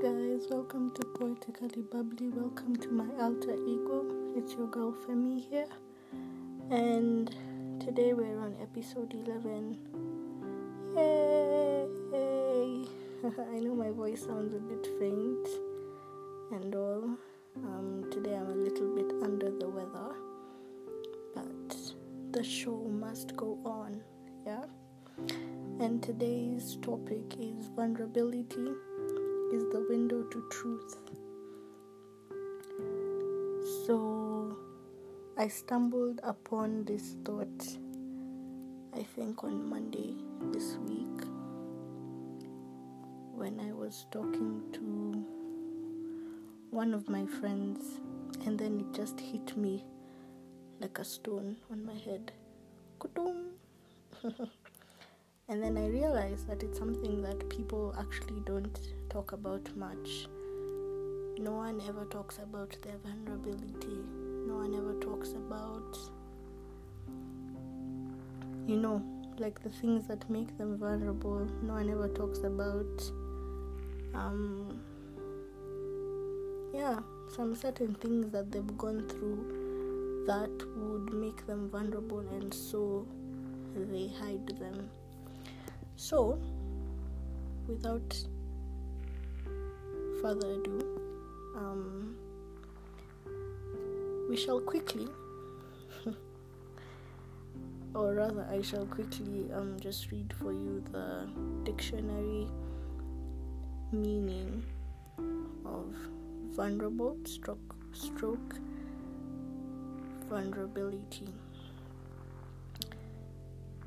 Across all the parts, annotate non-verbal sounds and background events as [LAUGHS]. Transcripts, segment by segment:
guys, welcome to Poetically Bubbly. Welcome to my alter ego. It's your girl Femi here, and today we're on episode 11. Yay! [LAUGHS] I know my voice sounds a bit faint and all. Um, today I'm a little bit under the weather, but the show must go on, yeah? And today's topic is vulnerability is the window to truth. So I stumbled upon this thought, I think on Monday this week, when I was talking to one of my friends, and then it just hit me like a stone on my head. Kutum. [LAUGHS] and then I realized that it's something that people actually don't talk about much. No one ever talks about their vulnerability. No one ever talks about, you know, like the things that make them vulnerable. No one ever talks about, um, yeah, some certain things that they've gone through that would make them vulnerable, and so they hide them. So, without further ado, um, we shall quickly, [LAUGHS] or rather, I shall quickly um, just read for you the dictionary meaning of vulnerable stroke stroke vulnerability.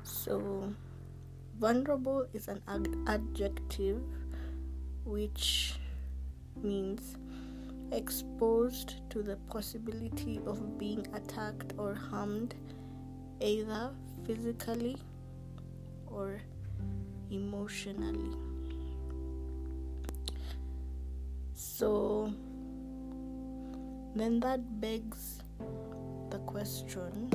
So, vulnerable is an ad- adjective which means exposed to the possibility of being attacked or harmed either physically or emotionally. So then that begs the question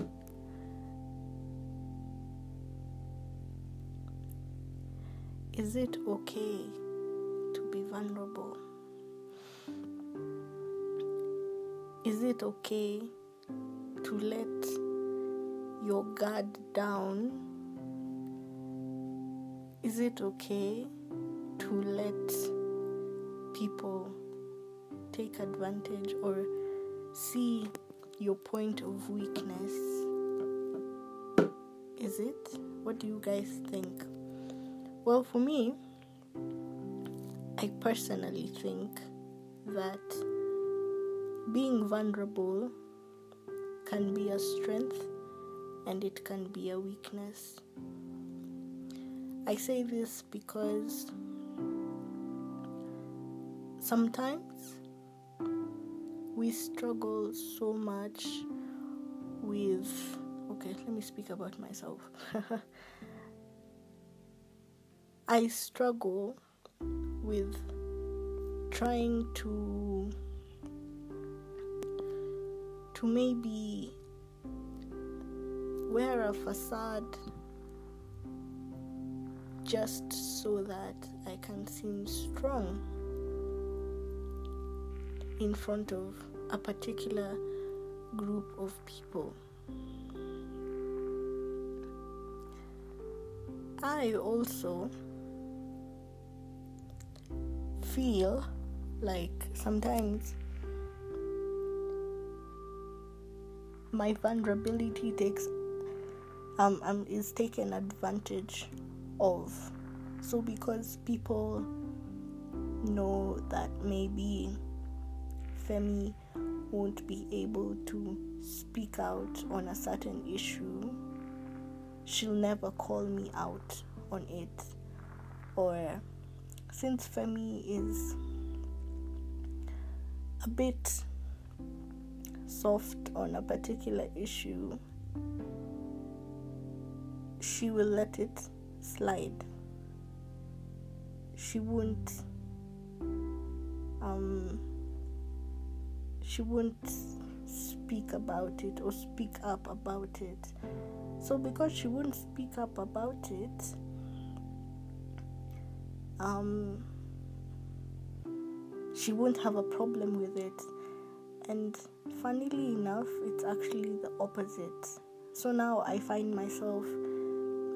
is it okay to be vulnerable? Is it okay to let your guard down? Is it okay to let people take advantage or see your point of weakness? Is it? What do you guys think? Well, for me, I personally think that being vulnerable can be a strength and it can be a weakness. I say this because sometimes we struggle so much with. Okay, let me speak about myself. [LAUGHS] I struggle with trying to to maybe wear a facade just so that I can seem strong in front of a particular group of people. I also feel like sometimes my vulnerability takes um, um is taken advantage of. So because people know that maybe Femi won't be able to speak out on a certain issue she'll never call me out on it or since Femi is a bit soft on a particular issue, she will let it slide. She won't um she won't speak about it or speak up about it. So because she won't speak up about it, um she won't have a problem with it. And funnily enough, it's actually the opposite. So now I find myself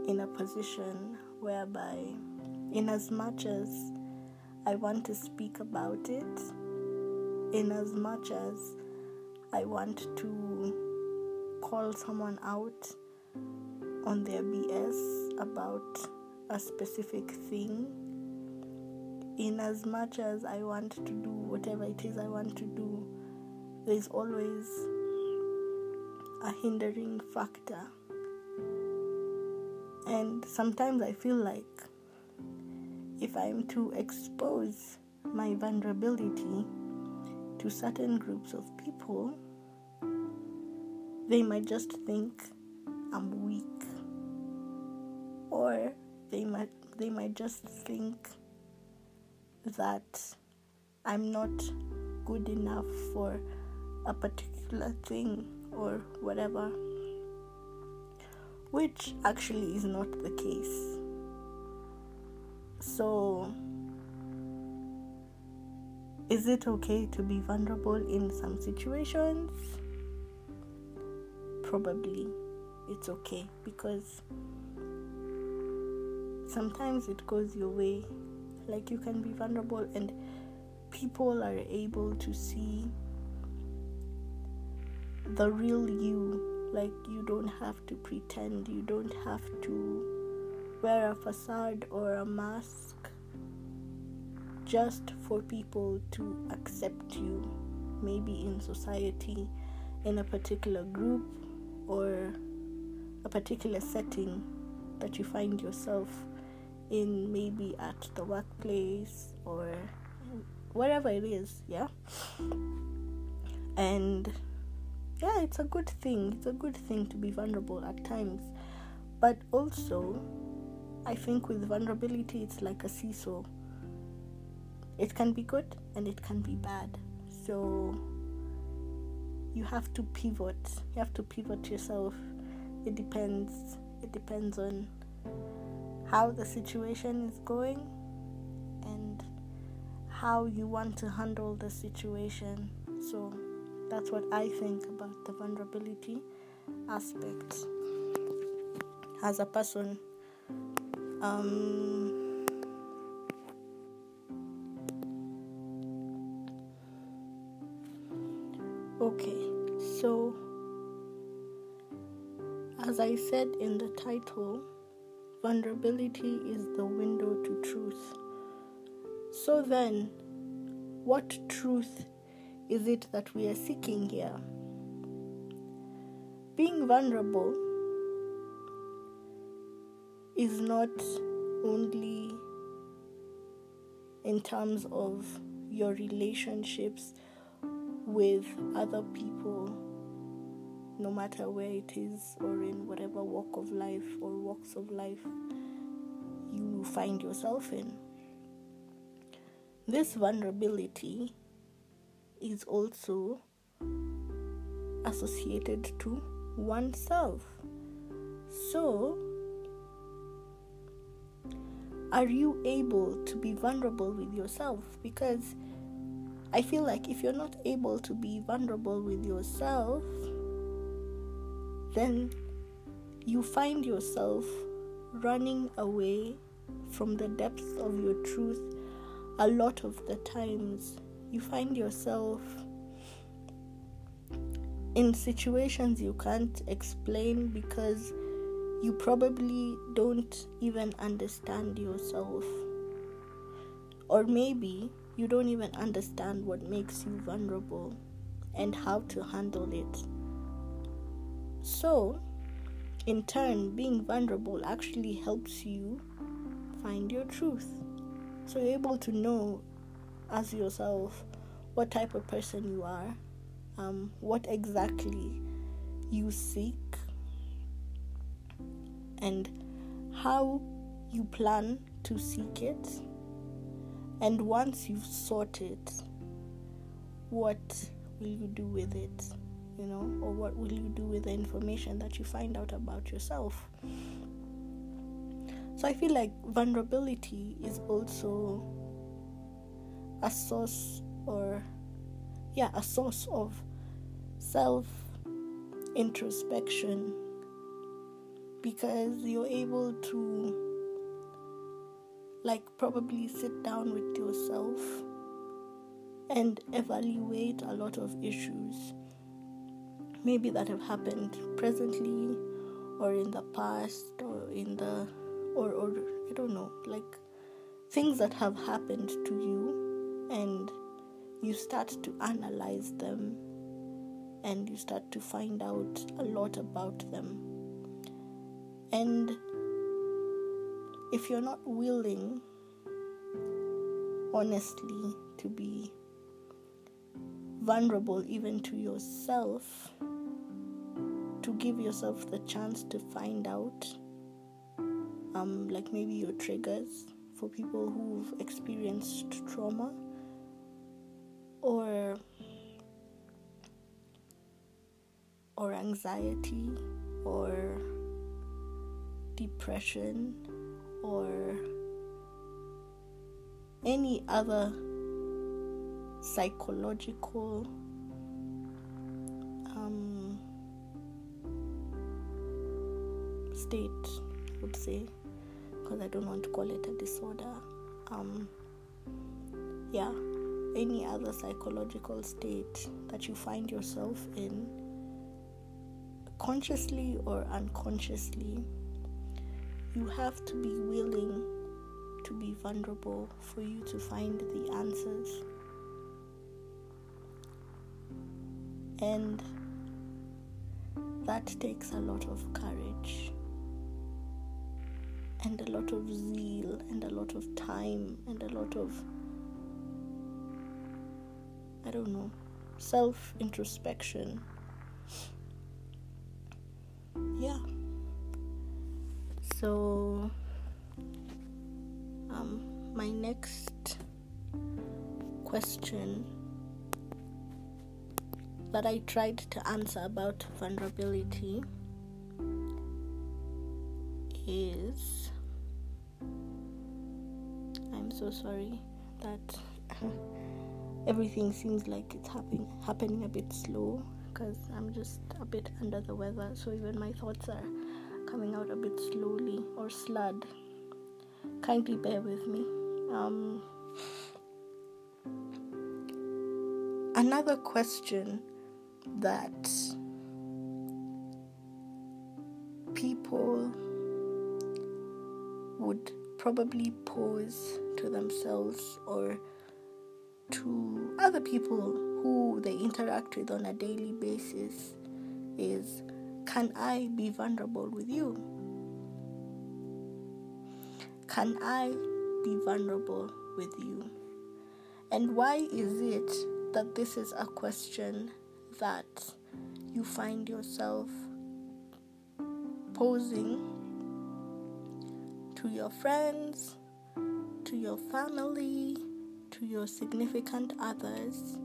in a position whereby, in as much as I want to speak about it, in as much as I want to call someone out on their BS about a specific thing, in as much as I want to do whatever it is I want to do, there's always a hindering factor. And sometimes I feel like if I'm to expose my vulnerability to certain groups of people, they might just think I'm weak. Or they might they might just think that I'm not good enough for a particular thing or whatever, which actually is not the case. So, is it okay to be vulnerable in some situations? Probably it's okay because sometimes it goes your way. Like you can be vulnerable and people are able to see the real you. Like you don't have to pretend, you don't have to wear a facade or a mask just for people to accept you, maybe in society, in a particular group, or a particular setting that you find yourself in, maybe at the workplace or wherever it is, yeah. And yeah, it's a good thing. It's a good thing to be vulnerable at times. But also, I think with vulnerability, it's like a seesaw. It can be good and it can be bad. So, you have to pivot. You have to pivot yourself. It depends. It depends on how the situation is going and how you want to handle the situation. So, that's what I think about the vulnerability aspect as a person. Um, okay, so as I said in the title, vulnerability is the window to truth. So then, what truth is it that we are seeking here? Being vulnerable is not only in terms of your relationships with other people, no matter where it is, or in whatever walk of life or walks of life you find yourself in. This vulnerability is also associated to oneself. So, are you able to be vulnerable with yourself? Because I feel like if you're not able to be vulnerable with yourself, then you find yourself running away from the depths of your truth a lot of the times you find yourself in situations you can't explain because you probably don't even understand yourself. Or maybe you don't even understand what makes you vulnerable and how to handle it. So, in turn, being vulnerable actually helps you find your truth. So, you're able to know ask yourself what type of person you are, um, what exactly you seek, and how you plan to seek it. And once you've sought it, what will you do with it? You know, or what will you do with the information that you find out about yourself? So I feel like vulnerability is also a source or yeah a source of self introspection because you're able to like probably sit down with yourself and evaluate a lot of issues maybe that have happened presently or in the past or in the or or I don't know like things that have happened to you and you start to analyze them and you start to find out a lot about them. And if you're not willing honestly to be vulnerable even to yourself to give yourself the chance to find out um, like maybe your triggers for people who've experienced trauma or or anxiety or depression or any other psychological state, would say, because I don't want to call it a disorder. Um, yeah, any other psychological state that you find yourself in, consciously or unconsciously, you have to be willing to be vulnerable for you to find the answers. And that takes a lot of courage and a lot of zeal and a lot of time and a lot of I don't know self introspection. Yeah. So um my next question that I tried to answer about vulnerability is so sorry that [LAUGHS] everything seems like it's happening happening a bit slow because I'm just a bit under the weather so even my thoughts are coming out a bit slowly or slurred. Kindly bear with me. Um, another question that people would probably pose to themselves or to other people who they interact with on a daily basis is can I be vulnerable with you? Can I be vulnerable with you? And why is it that this is a question that you find yourself posing to your friends, to your family, to your significant others,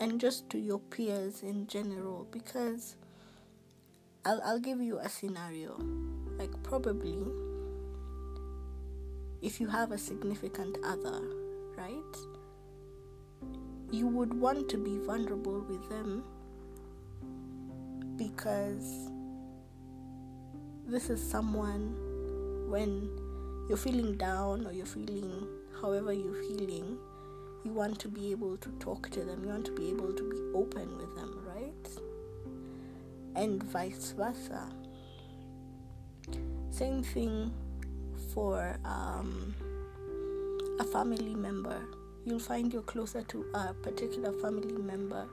and just to your peers in general. Because I'll, I'll give you a scenario. Like, probably, if you have a significant other, right? you would want to be vulnerable with them because this is someone when you're feeling down or you're feeling however you're feeling, you want to be able to talk to them, you want to be able to be open with them, right? And vice versa. Same thing for um, a family member you'll find you're closer to a particular family member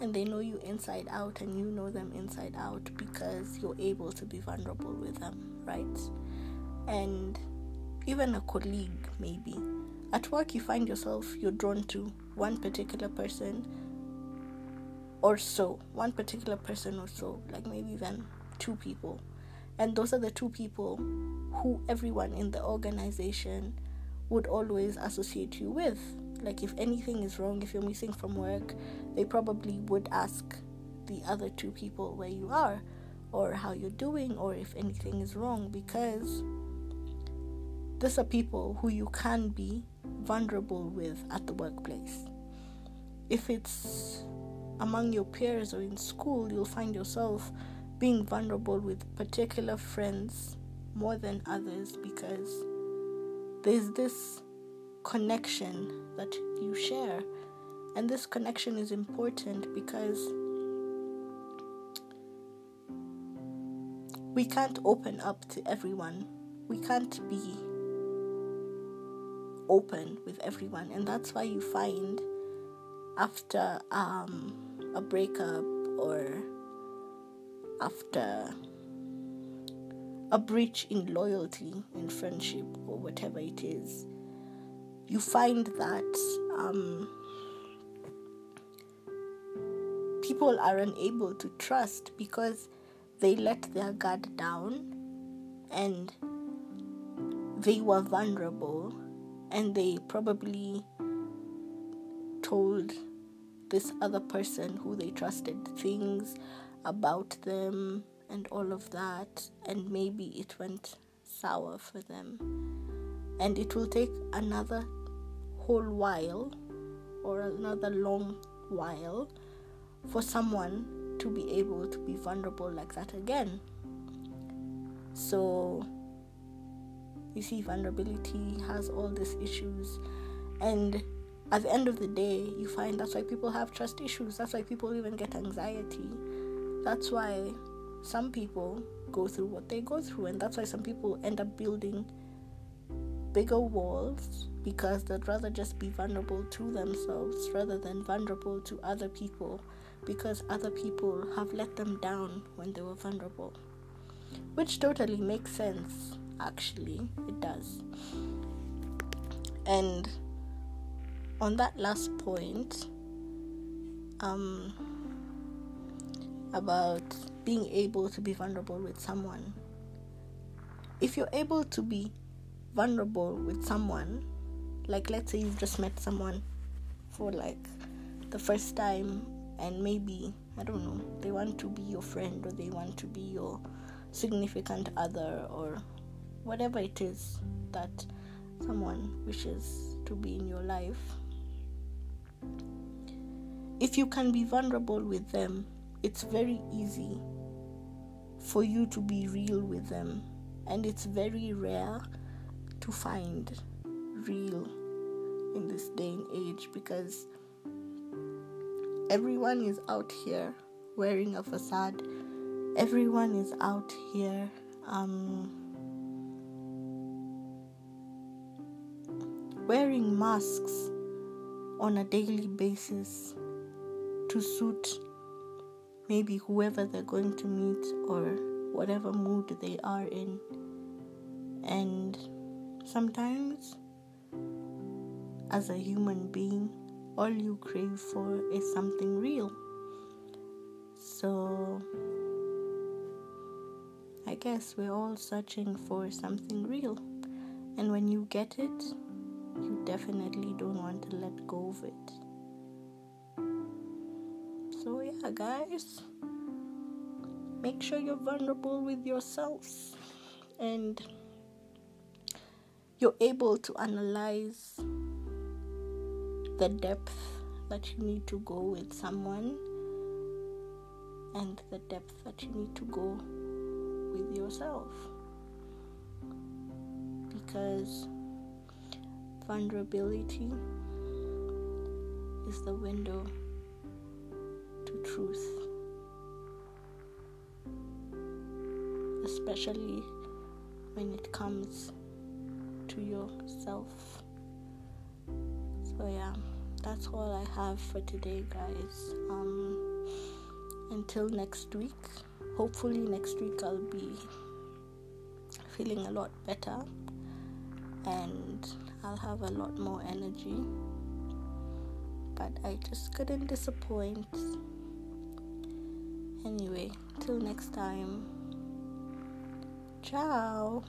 and they know you inside out and you know them inside out because you're able to be vulnerable with them, right? And even a colleague, maybe. At work, you find yourself you're drawn to one particular person or so, one particular person or so, like maybe even two people. And those are the two people who everyone in the organization would always associate you with like, if anything is wrong, if you're missing from work, they probably would ask the other two people where you are or how you're doing or if anything is wrong because these are people who you can be vulnerable with at the workplace. if it's among your peers or in school, you'll find yourself being vulnerable with particular friends more than others because there's this connection that you share. And this connection is important because we can't open up to everyone. We can't be open with everyone. And that's why you find after um, a breakup or after a breach in loyalty, in friendship, or whatever it is, you find that um, people are unable to trust because they let their guard down and they were vulnerable and they probably told this other person who they trusted things about them and all of that, and maybe it went sour for them. And it will take another whole while or another long while for someone to be able to be vulnerable like that again. So, you see, vulnerability has all these issues, and at the end of the day, you find that's why people have trust issues. That's why people even get anxiety. That's why some people go through what they go through, and that's why some people end up building bigger walls because they'd rather just be vulnerable to themselves rather than vulnerable to other people because other people have let them down when they were vulnerable. Which totally makes sense, actually, it does. And on that last point, um, about being able to be vulnerable with someone. If you're able to be vulnerable with someone, like let's say you've just met someone for like the first time and maybe I don't know, they want to be your friend or they want to be your significant other or whatever it is that someone wishes to be in your life. If you can be vulnerable with them, it's very easy for you to be real with them, and it's very rare to find real in this day and age because everyone is out here wearing a facade, everyone is out here. Um, wearing masks on a daily basis to suit maybe whoever they're going to meet or whatever mood they are in. And sometimes, as a human being, all you crave for is something real. So, I guess we're all searching for something real. And when you get it, you definitely don't want to let go of it. So, yeah, guys, make sure you're vulnerable with yourselves and you're able to analyze the depth that you need to go with someone and the depth that you need to go with yourself because vulnerability is the window to truth, especially when it comes to yourself. So, yeah, that's all I have for today, guys. Um, until next week, hopefully, next week I'll be feeling a lot better and I'll have a lot more energy. But I just couldn't disappoint. Anyway, till next time. Ciao.